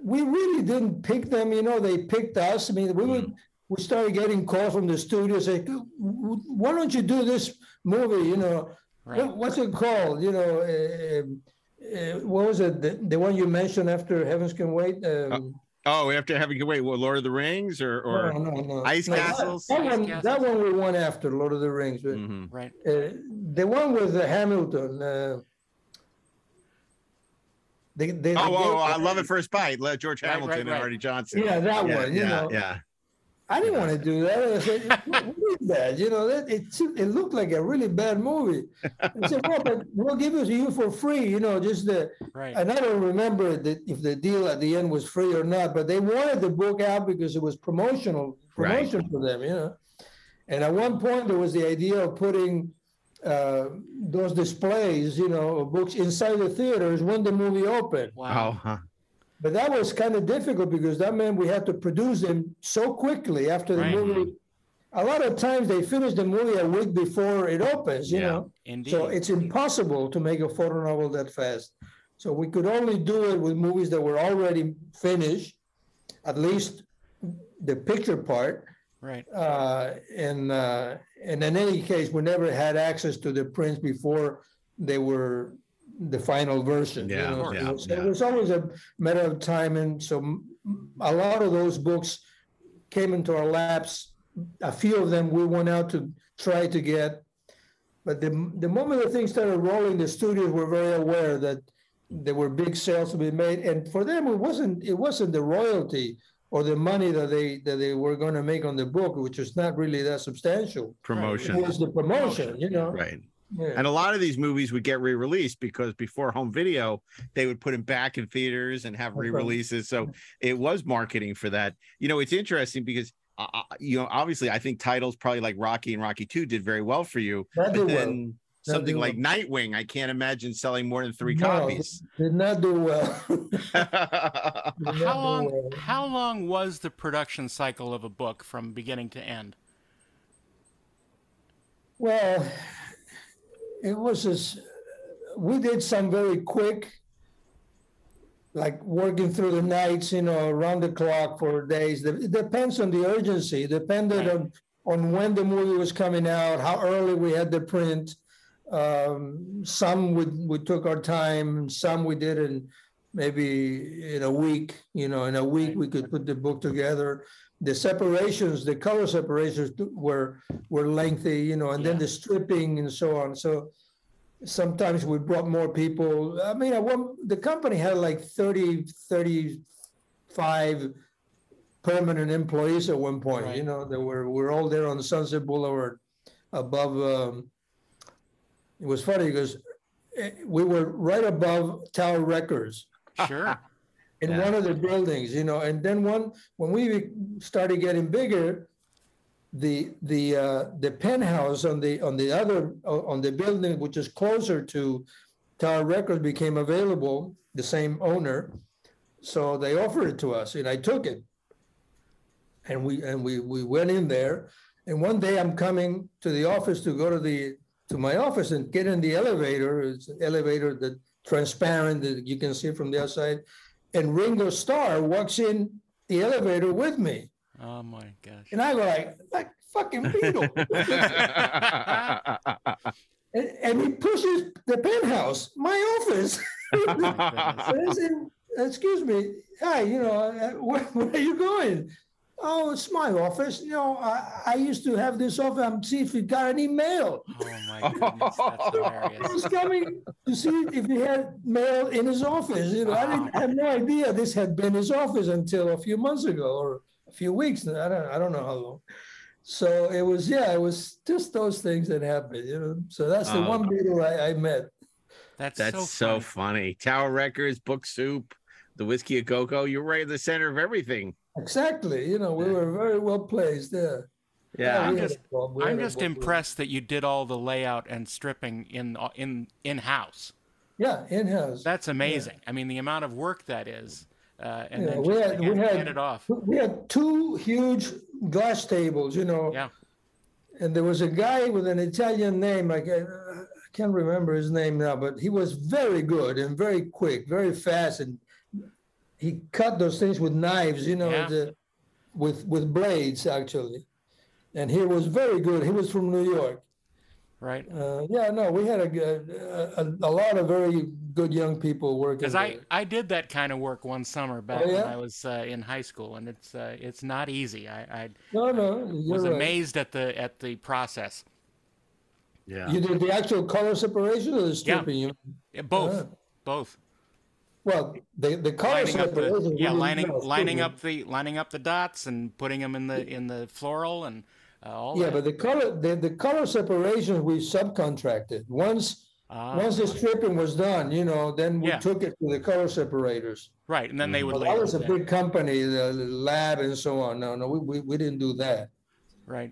we really didn't pick them. You know, they picked us. I mean, we would. We started getting calls from the studio saying, "Why don't you do this movie?" You know, Right. what's it called? You know, uh, uh, what was it? The, the one you mentioned after Heavens Can Wait. Um, oh, after Heaven Can Wait, what Lord of the Rings or or no, no, no. Ice No, Castles? That, Ice one, Castles. that one we won after Lord of the Rings. but, Mhm. Right. uh, the one with uh, Hamilton. Uh, they, they, Oh, they oh, oh, I love it first bite. Let George Right, right, Hamilton and right. Arte Johnson. Yeah, that yeah, one. You yeah, know, yeah. I didn't want to do that. I said, what, what is that? You know, that it seemed- it looked like a really bad movie. I said, well, but we'll give it to you for free. You know, just the. Right. And I don't remember that if the deal at the end was free or not, but they wanted the book out because it was promotional Right. promotion for them. You know, and at one point there was the idea of putting uh, those displays, you know, books inside the theaters when the movie opened. Wow. Oh, huh. But that was kind of difficult because that meant we had to produce them so quickly after the Right. movie. A lot of times they finish the movie a week before it opens, you Yeah. know. Indeed. So it's impossible to make a photo novel that fast. So we could only do it with movies that were already finished, at least the picture part. right. Uh, and uh, and in any case, we never had access to the prints before they were the final version. you Yeah, know, yeah, so, yeah. it was always a matter of time, and so a lot of those books came into our laps. A few of them we went out to try to get, but the the moment the thing started rolling, the studios were very aware that there were big sales to be made, and for them it wasn't it wasn't the royalty or the money that they that they were going to make on the book, which was not really that substantial. promotion. It was the promotion, you know. Right. Yeah. And a lot of these movies would get re-released because before home video, they would put them back in theaters and have re-releases. So it was marketing for that. You know, it's interesting because uh, uh, you know, obviously, I think titles probably like Rocky and Rocky Two did very well for you. That But did well. then something did like Nightwing, I can't imagine selling more than three No, copies. Did not do well. Did How do long? well. How long was the production cycle of a book from beginning to end? Well, it was as we did some very quick, like working through the nights, you know, around the clock for days. It depends on the urgency. It depended Right. on on when the movie was coming out, how early we had the print. Um, some we we took our time. Some we did in maybe in a week, you know, in a week, we could put the book together. The separations, the color separations were, were lengthy, you know, and then the stripping and so on. So sometimes we brought more people. I mean, at one, the company had like 30, 35 permanent employees at one point, you know, that were, we're all there on Sunset Boulevard above, um, it was funny because eh, we were right above Tower Records Sure. in Yeah. one of the buildings, you know, and then one, when we started getting bigger, the, the, uh, the penthouse on the, on the other, on the building, which is closer to Tower Records became available, the same owner. So they offered it to us and I took it. And we, and we, we went in there and one day I'm coming to the office to go to the, to my office and get in the elevator. It's an elevator that transparent that you can see from the outside. And Ringo Starr walks in the elevator with me. Oh my gosh. And I go like, like fucking Beatle. and, and he pushes the penthouse, my office. And said, excuse me, hi, you know, uh, where, where are you going? Oh, it's my office. You know, I, I used to have this office. I'm see if you got any mail. Oh my goodness. That's I hilarious. was coming to see if he had mail in his office. You know, I didn't have no idea this had been his office until a few months ago or a few weeks. I don't, I don't know how long. So it was, yeah, it was just those things that happened. You know, so that's the Oh. one Beatle I, I met. That's, That's so, so, funny. Tower Records, Book Soup, the Whiskey a Go Go. You're right in the center of everything. Exactly. You know, we were very well placed there. Yeah. I'm we had just- a club, we had I'm just impressed that you did all the layout and stripping in in in house. Yeah, in house. That's amazing. I mean, the amount of work that is, uh, and Yeah, then we had- we had- it off. We had two huge glass tables, you know. Yeah. And there was a guy with an Italian name, I can't, I can't remember his name now, but he was very good and very quick, very fast, and he cut those things with knives, you know, Yeah. the, with with blades actually. And he was very good. He was from New York. Right. Uh, yeah, no, we had a, a, a, a lot of very good young people working. Because I. I did that kind of work one summer back Oh, yeah? when I was uh, in high school, and it's uh, it's not easy. I, I no, no, you're was right. amazed at the at the process. Yeah. You did the actual color separation or the stripping? You- Yeah, both, Ah. both. Well, the, the color lining up separation. the yeah didn't lining know, lining up the lining up the dots and putting them in the in the floral and uh, all Yeah, that. but the color, the, the color separations we subcontracted. Once, Ah, once the stripping was done, you know, then we Yeah. took it to the color separators. right, and then they would Well, label that was a it. big company, the the lab and so on. No, no, we, we, we didn't do that. right.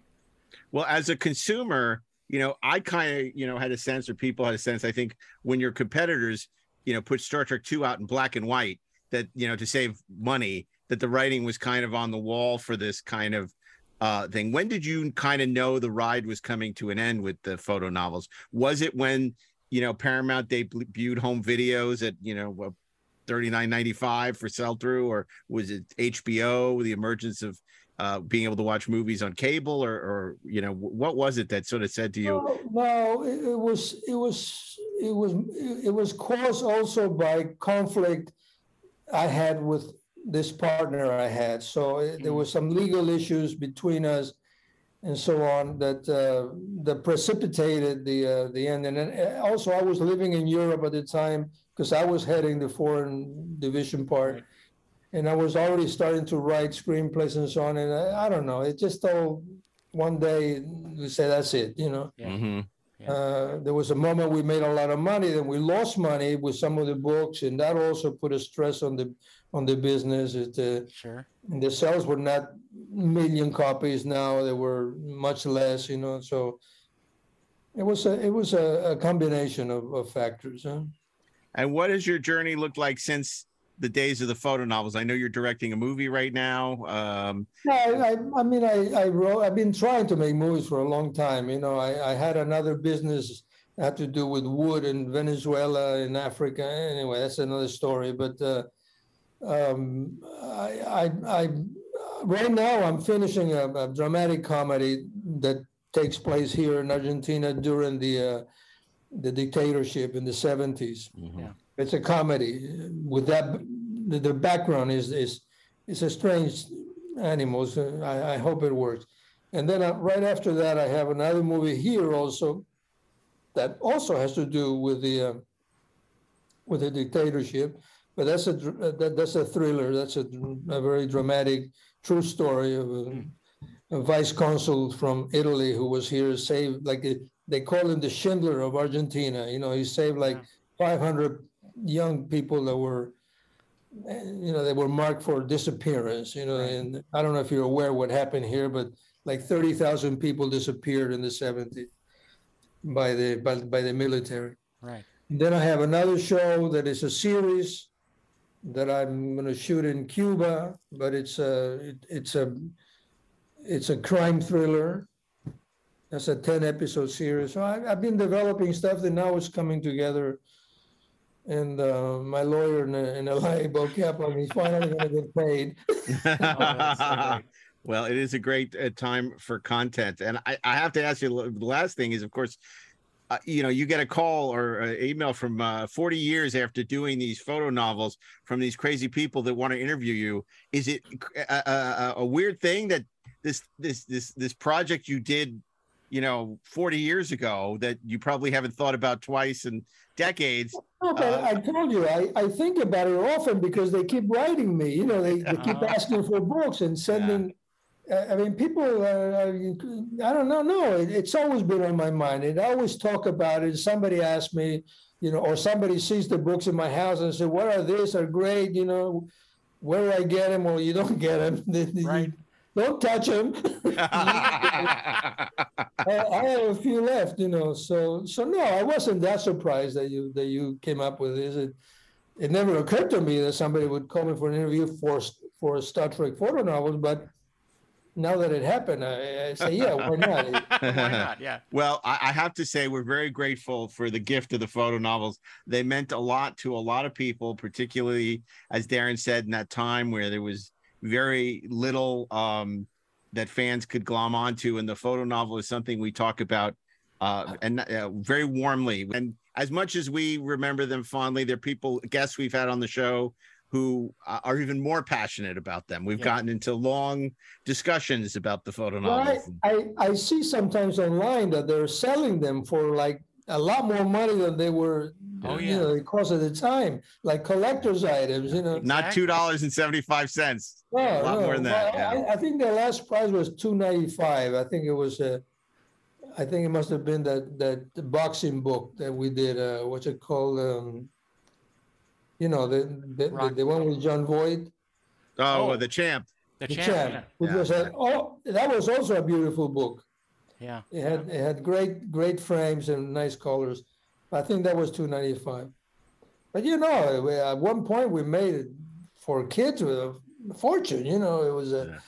Well, as a consumer, you know, I kind of, you know, had a sense, or people had a sense. I think when your competitors, you know, put Star Trek Two out in black and white, that you know, to save money, that the writing was kind of on the wall for this kind of uh, thing. When did you kind of know the ride was coming to an end with the photo novels? Was it when you know Paramount debuted home videos at you know thirty nine ninety five for sell through, or was it HBO? The emergence of uh, being able to watch movies on cable, or, or you know, what was it that sort of said to you? No, no, it, it was, it was, it was, it was caused also by conflict I had with this partner I had. So it- there was some legal issues between us and so on that, uh, that precipitated the, uh, the end. And then uh, also I was living in Europe at the time because I was heading the foreign division part. Right. And I was already starting to write screenplays and so on. And I, I don't know, it just all, one day we say that's it, you know? Yeah. Mhm. Uh, there was a moment we made a lot of money, then we lost money with some of the books, and that also put a stress on the on the business. It, uh, Sure. and the sales were not million copies now; they were much less. You know, so it was a it was a, a combination of, of factors. Huh? And what has your journey looked like since the days of the photo novels? I know you're directing a movie right now. Um, No, I, I, I mean, I, I wrote. I've been trying to make movies for a long time. You know, I, I had another business that had to do with wood in Venezuela, in Africa. Anyway, that's another story. But uh, um, I, I, I, right now, I'm finishing a, a dramatic comedy that takes place here in Argentina during the uh, the dictatorship in the 70s. Mhm. Yeah. It's a comedy. With that, the, the background is is is a strange animals. Uh, I, I hope it works. And then uh, right after that, I have another movie here also that also has to do with the uh, with the dictatorship. But that's a that, that's a thriller. That's a, a very dramatic true story of a, a vice consul from Italy who was here saved like uh, they call him the Schindler of Argentina. You know, he saved like 500 young people that were you know they were marked for disappearance you know Right. and i don't know if you're aware what happened here but like 30,000 people disappeared in the 70s by the by, by the military Right. then i have another show that is a series that i'm going to shoot in cuba but it's a it, it's a it's a crime thriller that's a 10 episode series so I, i've been developing stuff that now is coming together and uh, my lawyer in, in LA, Bo Kaplan, he's finally going to get paid. that's so great. well, it is a great uh, time for content, and I, I have to ask you. The last thing is, of course, uh, you know, you get a call or an email from uh, 40 years after doing these photo novels from these crazy people that want to interview you. Is it a, a, a weird thing that this this this this project you did, you know, 40 years ago that you probably haven't thought about twice in decades? No, Uh, I told you, I, I think about it often because they keep writing me. You know, they, they keep asking for books and sending. uh, I mean, people, uh, I don't know. No, it, it's always been on my mind. And I always talk about it. Somebody asks me, you know, or somebody sees the books in my house and say, "What are these? Are great." You know, where do I get them? Or you don't get them. Right. Don't touch him. I, I have a few left, you know. So, so no, I wasn't that surprised that you that you came up with this. It, it never occurred to me that somebody would call me for an interview for for Star Trek photo novels. But now that it happened, I, I say, yeah, why not? Why not? Yeah. Well, I, I have to say we're very grateful for the gift of the photo novels. They meant a lot to a lot of people, particularly as Darren said in that time where there was very little um, that fans could glom onto, and the photo novel is something we talk about uh, and uh, very warmly. And as much as we remember them fondly, they're people guests we've had on the show who uh, are even more passionate about them. We've Yeah. gotten into long discussions about the photo Well. I, I I see sometimes online that they're selling them for like a lot more money than they were. Oh, you yeah. know, because of the time, like collector's items. You know, Not two dollars and seventy five cents. No, a lot no. more than that. Well, Yeah. I, I think the last price was two ninety five. I think it was a. I think it must have been that that the boxing book that we did. Uh, what's it called? Um, you know the the, the, the one with Jon Voight, Oh, Oh. the champ. The the champ. champ, which Yeah. was a, oh that was also a beautiful book. Yeah. It had it had great great frames and nice colors. I think that was two ninety five. But you know, we- at one point we made it for kids with a fortune. You know, it was a Yeah.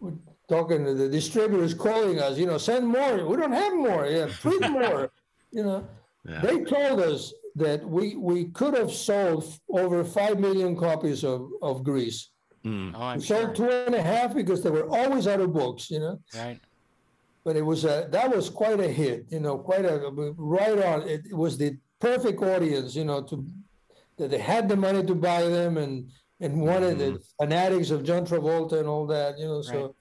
we're talking to the distributors calling us. You know, send more. We don't have more. Yeah, print more. you know, Yeah. they told us that we we could have sold f- over five million copies of of Grease. Mm. Oh, We sure. sold two and a half because they were always out of books. You know Right. But it was a that was quite a hit you know quite a right on. It, it was the perfect audience you know to that they had the money to buy them and and wanted the fanatics of john travolta and all that you know so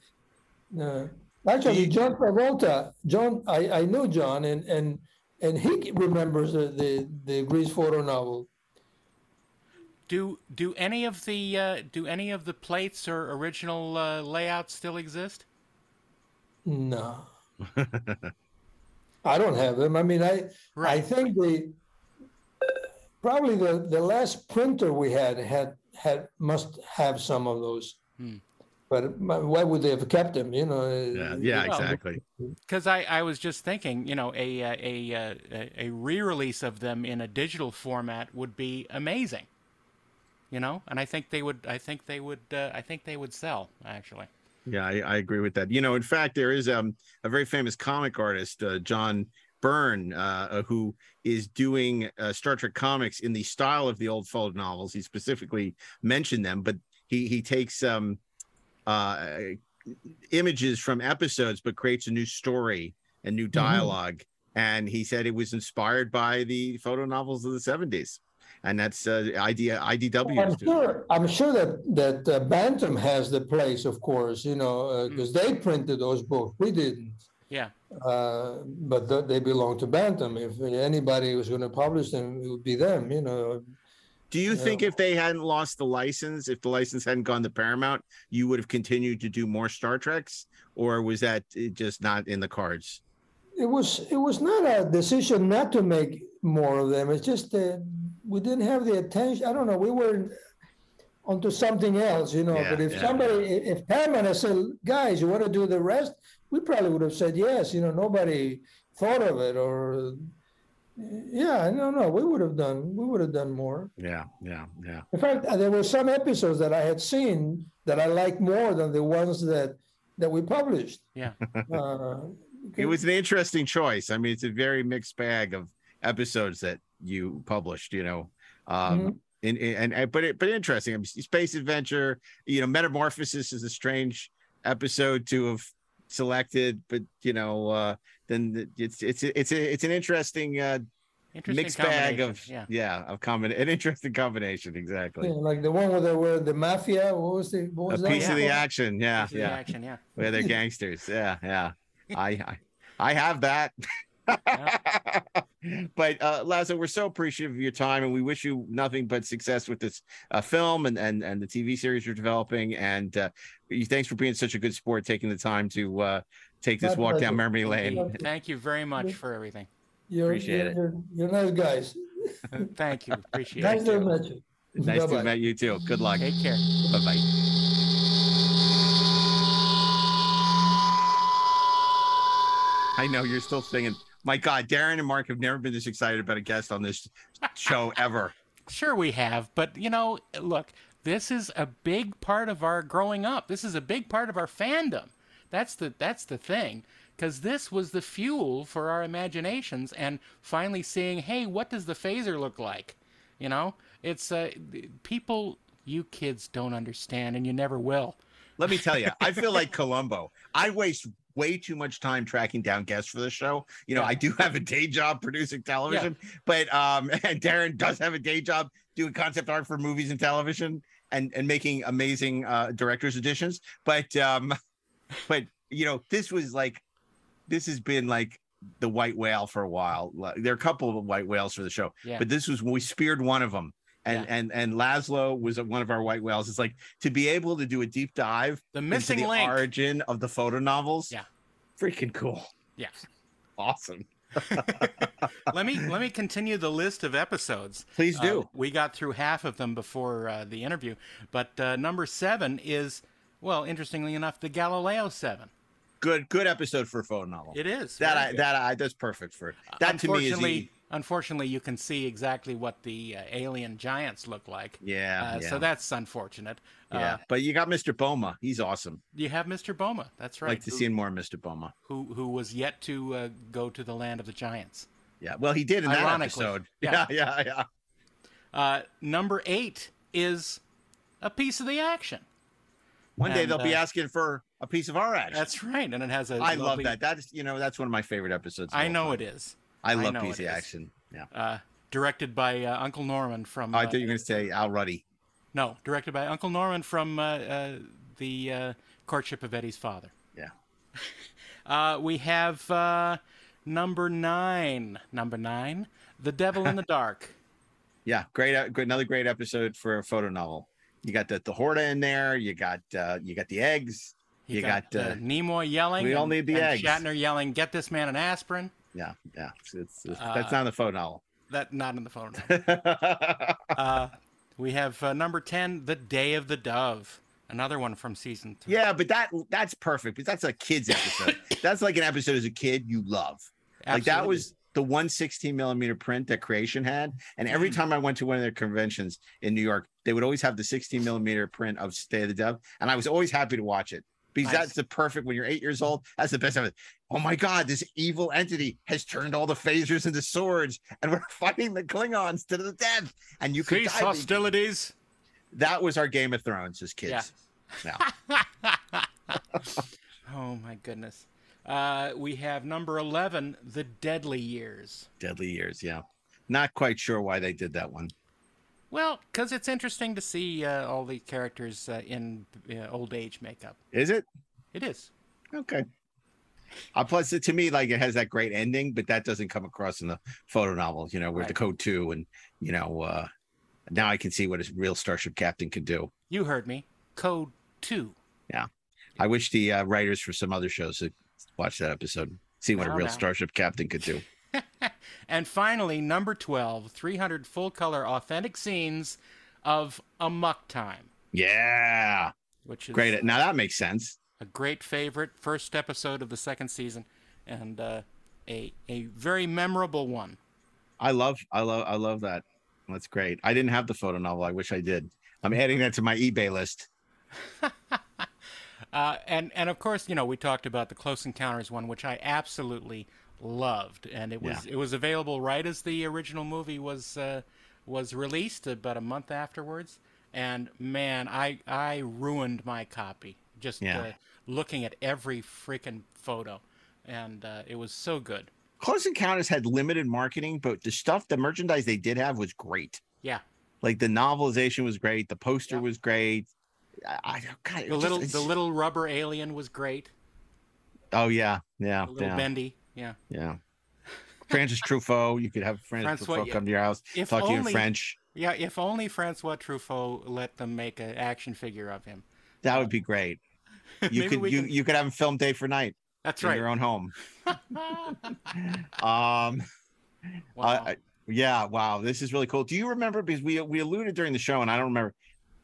uh, actually john travolta john i i knew john and and and he remembers the the, the grease photo novel. Do do any of the uh, do any of the plates or original uh, layouts still exist? no i don't have them i mean i I think the probably the, the last printer we had had had must have some of those. Hmm. But why would they have kept them? You know. Yeah, yeah, Well, exactly. Because I, I was just thinking, you know, a uh, a uh, a, a re-release of them in a digital format would be amazing. You know, and I think they would. I think they would. Uh, I think they would sell actually. Yeah, I, I agree with that. You know, in fact, there is um, a very famous comic artist, uh, John Byrne, uh, who is doing uh, Star Trek comics in the style of the old photo novels. He specifically mentioned them, but he he takes um, uh, images from episodes, but creates a new story and new dialogue and he said it was inspired by the photo novels of the 70s. And that's uh, idea IDW. I'm sure, I'm sure that, that uh, Bantam has the place, of course, you know, because they printed those books. We didn't. Yeah. Uh, But th- they belong to Bantam. If anybody was going to publish them, it would be them, you know. Do you Yeah. think if they hadn't lost the license, if the license hadn't gone to Paramount, you would have continued to do more Star Treks, or was that uh, just not in the cards? It was, it was not a decision not to make more of them. It's just that we didn't have the attention. I don't know, we were onto something else, you know, Yeah, but if yeah, somebody, i- if Paramount had said, guys, you want to do the rest? We probably would have said yes, you know, nobody thought of it or, yeah, no, no, we would have done, we would have done more. Yeah, yeah, yeah. In fact, uh, there were some episodes that I had seen that I liked more than the ones that, that we published. Yeah. Uh, It was an interesting choice. I mean, it's a very mixed bag of episodes that you published. You know, um, Mhm. and, and and but it, but interesting. I mean, Space Adventure. You know, Metamorphosis is a strange episode to have selected, but you know, uh, then it's it's it's a, it's an interesting uh, Interesting mixed bag of yeah. yeah, of common an interesting combination exactly. yeah, like the one where they were the mafia, what was the, what A was that? piece of the action, yeah, Piece of the yeah, action, yeah. where they're gangsters, yeah, yeah. I, I I have that. but uh Laszlo, we're so appreciative of your time and we wish you nothing but success with this uh, film and, and and the TV series you're developing. And uh thanks for being such a good sport, taking the time to uh take this My walk down memory lane. Thank you very much for everything. You're, Appreciate you're, it. You're, you're nice guys. Thank you. Appreciate Nice it. to meet you. Nice to Bye-bye. meet you too. Good luck. Take care. Bye bye. I know you're still singing. My God, Darren and Mark have never been this excited about a guest on this show ever. Sure, we have, but you know, look, this is a big part of our growing up. This is a big part of our fandom. That's the that's the thing, because this was the fuel for our imaginations, and finally seeing, hey, what does the phaser look like? You know, it's uh, people you kids don't understand, and you never will. Let me tell you, I feel like Columbo. I waste way too much time tracking down guests for the show. You know, Yeah. I do have a day job producing television, but um, and Darren does have a day job doing concept art for movies and television and and making amazing uh, director's editions. But um, but you know, this was like, this has been like the white whale for a while. There are a couple of white whales for the show, Yeah. but this was we speared one of them. And, Yeah. and and Laszlo was one of our white whales. It's like to be able to do a deep dive The into missing the link. origin of the photo novels. Yeah. Freaking cool. Yeah. Awesome. let me let me continue the list of episodes. Please do. Uh, we got through half of them before uh, the interview, but uh, number seven is, well, interestingly enough, the Galileo Seven. good good episode for a photo novel. It is that I good. that I that's perfect for that to me is the, unfortunately, you can see exactly what the uh, alien giants look like. yeah, Uh, yeah. So that's unfortunate. yeah. Uh, but you got Mr. Boma. He's awesome. you have Mr. Boma. That's I'd right. like to who, see more Mr. Boma. who who was yet to uh, go to the land of the giants. Yeah. Well, he did in that Ironically, episode. yeah. Yeah, yeah. Uh, number eight is a piece of the action. One day they'll be uh, asking for a piece of our action. That's right, and it has a. I love that. That is, you know, that's one of my favorite episodes. I know time. it is. I I love know piece it of is. action. Yeah. Uh, directed by uh, Uncle Norman from. Oh, I uh, thought you were going to say Al Ruddy. No, directed by Uncle Norman from uh, uh, the uh, Courtship of Eddie's Father. Yeah. Uh, we have uh, number nine. Number nine, The Devil in the Dark. Yeah, great, great, another great episode for a photo novel. You got the the Horta in there. You got uh you got the eggs. You got, uh, Nimoy yelling. we all need the and eggs. Shatner yelling, "Get this man an aspirin." Yeah, yeah. It's, it's, it's- Uh, that's not a photo novel. That not in the phone. uh, we have uh, number ten, The Day of the Dove. Another one from season three. yeah, but that that's perfect because that's a kids episode. that's like an episode as a kid you love. Like that was the 116 millimeter print that Creation had. And every Mm. time I went to one of their conventions in New York, they would always have the 16 millimeter print of Stay of the Dove. And I was always happy to watch it because Nice. that's the perfect when you're eight years old. That's the best of it. Oh my God, this evil entity has turned all the phasers into swords and we're fighting the Klingons to the death. And you can Cease die. hostilities. That was our Game of Thrones as kids. Yeah. Oh my goodness. Uh, we have number 11, The Deadly Years. Deadly Years, yeah. Not quite sure why they did that one. Well, because it's interesting to see uh, all the characters uh, in uh, old age makeup. Is it? It is. Okay. Uh, plus, to me, like it has that great ending, but that doesn't come across in the photo novel. You know, where Right. the code two, and you know, uh now I can see what a real starship captain could do. You heard me. Code 2. Yeah, I wish the uh, writers for some other shows had watch that episode, see what a real starship captain could do. And finally, number 12, 300 full color authentic scenes of Amok Time, Yeah, which is great. Now that makes sense. a great favorite first episode of the second season and uh, a, a very memorable one. I love, I love, I love that. That's great. I didn't have the photo novel. I wish I did. I'm adding that to my eBay list. Uh, and and of course, you know, we talked about the Close Encounters one, which I absolutely loved, and it was it was available right as the original movie was uh, was released about a month afterwards. And man, I I ruined my copy just Yeah. uh, looking at every freaking photo, and uh, it was so good. Close Encounters had limited marketing, but the stuff, the merchandise they did have was great. Yeah, Like the novelization was great. The poster Yeah. was great. I, I God, the little it's- the little rubber alien was great. Oh yeah, yeah, The little yeah, bendy, yeah. yeah. Francis Truffaut. You could have Francis Francois, Truffaut come to your house, if talk to you in only- French. Yeah, if only Francois Truffaut let them make an action figure of him. That would be great. You could you can- you could have him film day for night That's in right. your own home. Um. Wow. I- yeah. Wow. This is really cool. Do you remember? Because we we alluded during the show, and I don't remember.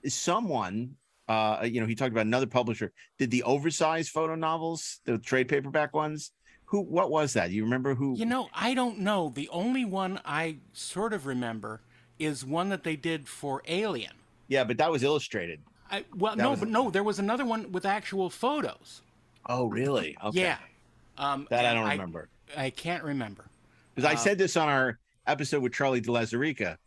Someone, uh, you know, he talked about another publisher did the oversized photo novels, the trade paperback ones. Who? What was that? You remember who? you know, I don't know. The only one I sort of remember is one that they did for Alien. yeah, but that was illustrated. I, well, That no, was- but no, there was another one with actual photos. Oh, really? Okay. Yeah. Um, That I don't remember. I can't remember. Because I Uh, said this on our episode with Charlie De Lazzarica.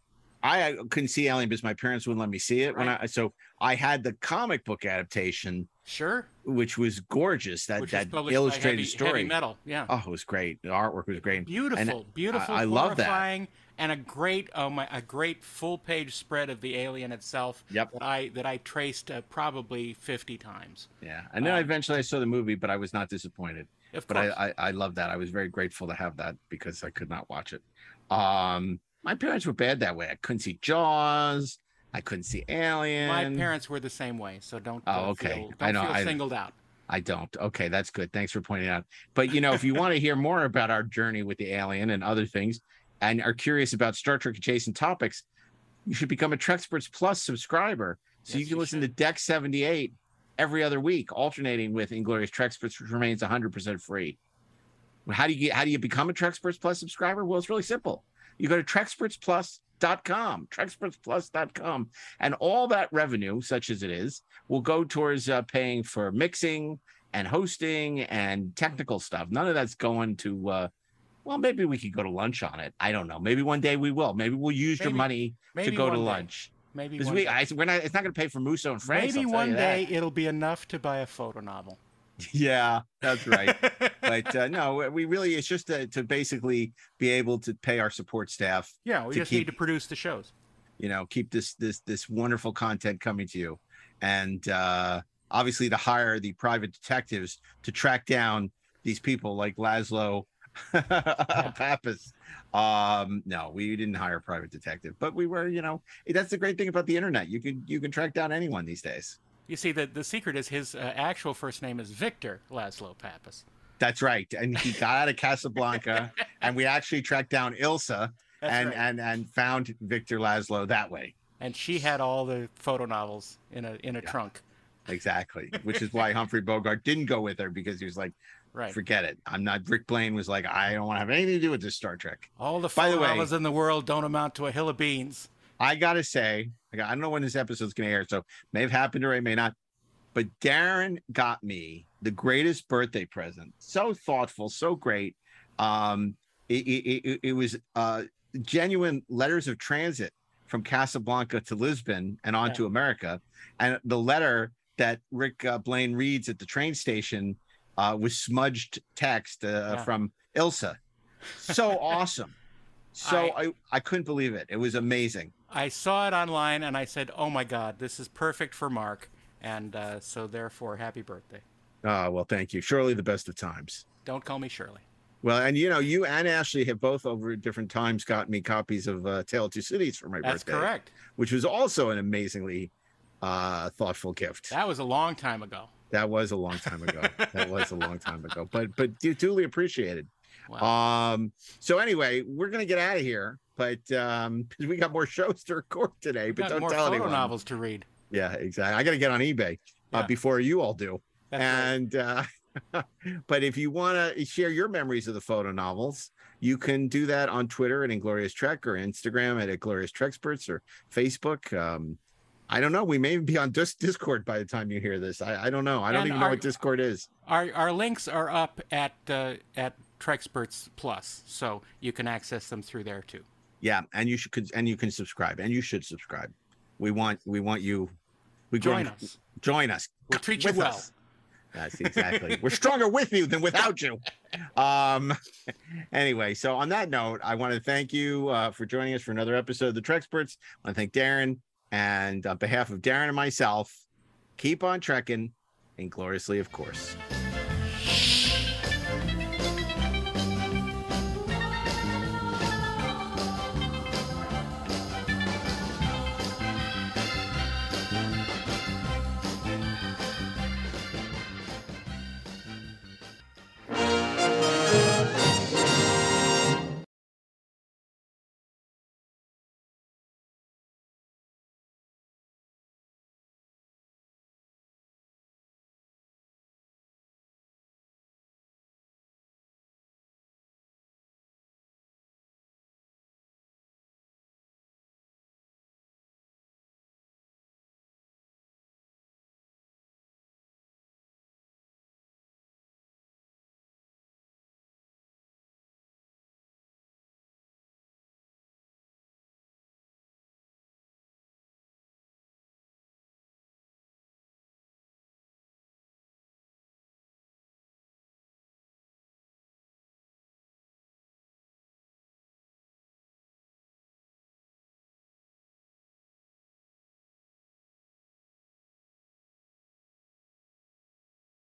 I uh, couldn't see Alien because my parents wouldn't let me see it when I so I had the comic book adaptation, Sure. which was gorgeous. That Which that illustrated heavy, story. Heavy Metal. Yeah. Oh, it was great. The artwork was great. beautiful, beautiful, I love that. and a great, oh my, a great full-page spread of the alien itself. Yep. That I that I traced uh, probably fifty times. Yeah, and then Um, eventually I saw the movie, but I was not disappointed. Of But course. I, I I love that. I was very grateful to have that because I could not watch it. Um, my parents were bad that way. I couldn't see Jaws. I couldn't see Alien. My parents were the same way, so don't. Oh, uh, okay. Feel, I don't know, feel I- singled out. I don't. Okay, that's good. Thanks for pointing out. But you know, if you want to hear more about our journey with the alien and other things, and are curious about Star Trek adjacent topics, you should become a Treksperts Plus subscriber, so Yes, you can you listen should. to Deck Seventy Eight every other week, alternating with Inglorious Treksperts, which remains 100% free. How do you get? How do you become a Treksperts Plus subscriber? Well, it's really simple. You go to TrekspertsPlus.com, TrekspertsPlus.com, and all that revenue, such as it is, will go towards uh, paying for mixing and hosting and technical stuff. None of that's going to. Uh, well, maybe we could go to lunch on it. I don't know. Maybe one day we will. Maybe we'll use your money to go to day. lunch Maybe one we. day. I, we're not. It's not going to pay for Musso and Franks. Maybe one you that. day it'll be enough to buy a photo novel. Yeah, that's right. but uh, no, we really. It's just to, to basically be able to pay our support staff. yeah, we to just keep- need to produce the shows. you know keep this this this wonderful content coming to you and uh obviously to hire the private detectives to track down these people like laszlo pappas um no we didn't hire a private detective but we were you know that's the great thing about the internet you can you can track down anyone these days You see, the the secret is his uh, actual first name is Victor Laszlo Pappas. that's right and he got out of casablanca and we actually tracked down ilsa That's and right. and and found victor laszlo that way and she had all the photo novels in a in a Yeah. trunk. exactly which is why humphrey bogart didn't go with her because he was like Right. forget it. I'm not. Rick Blaine was like, I don't want to have anything to do with this Star Trek. All the photo novels in the world don't amount to a hill of beans. I gotta say, I don't know when this episode's gonna air, so may have happened or it may not. But Darren got me the greatest birthday present. So thoughtful, so great. Um, it it, it, it was uh genuine letters of transit from Casablanca to Lisbon and on Yeah. to America, and the letter that Rick uh, Blaine reads at the train station uh, with smudged text uh, Yeah. from Ilsa. So awesome. So I, I couldn't believe it. It was amazing. I saw it online and I said, "Oh my God, this is perfect for Mark," and uh, so therefore, happy birthday. Oh, well, thank you. Surely the best of times. Don't call me Shirley. Well, and you know, you and Ashley have both over different times got me copies of uh, Tale of Two Cities for my That's birthday, That's correct. which was also an amazingly uh, thoughtful gift. That was a long time ago. That was a long time ago. that was a long time ago, but but du- duly appreciated. Wow. Um. So anyway, we're gonna get out of here, but um, we got more shows to record today. But don't more tell photo anyone. novels to read. Yeah, exactly. I got to get on eBay uh, before you all do. That's right. and uh, but if you want to share your memories of the photo novels you can do that on twitter at inglorious trek or instagram at inglorious treksperts or facebook um i don't know we may be on Dis- discord by the time you hear this i, I don't know i don't And even know what discord is Our our links are up at uh, at Treksperts Plus, so you can access them through there too. Yeah and you should and you can subscribe and you should subscribe we want we want you we Join us. join us We'll treat you well. us. That's exactly. We're stronger with you than without you. Um. Anyway, so on that note, I want to thank you uh, for joining us for another episode of the Treksperts. I want to thank Darren, and on behalf of Darren and myself, keep on trekking, ingloriously, of course.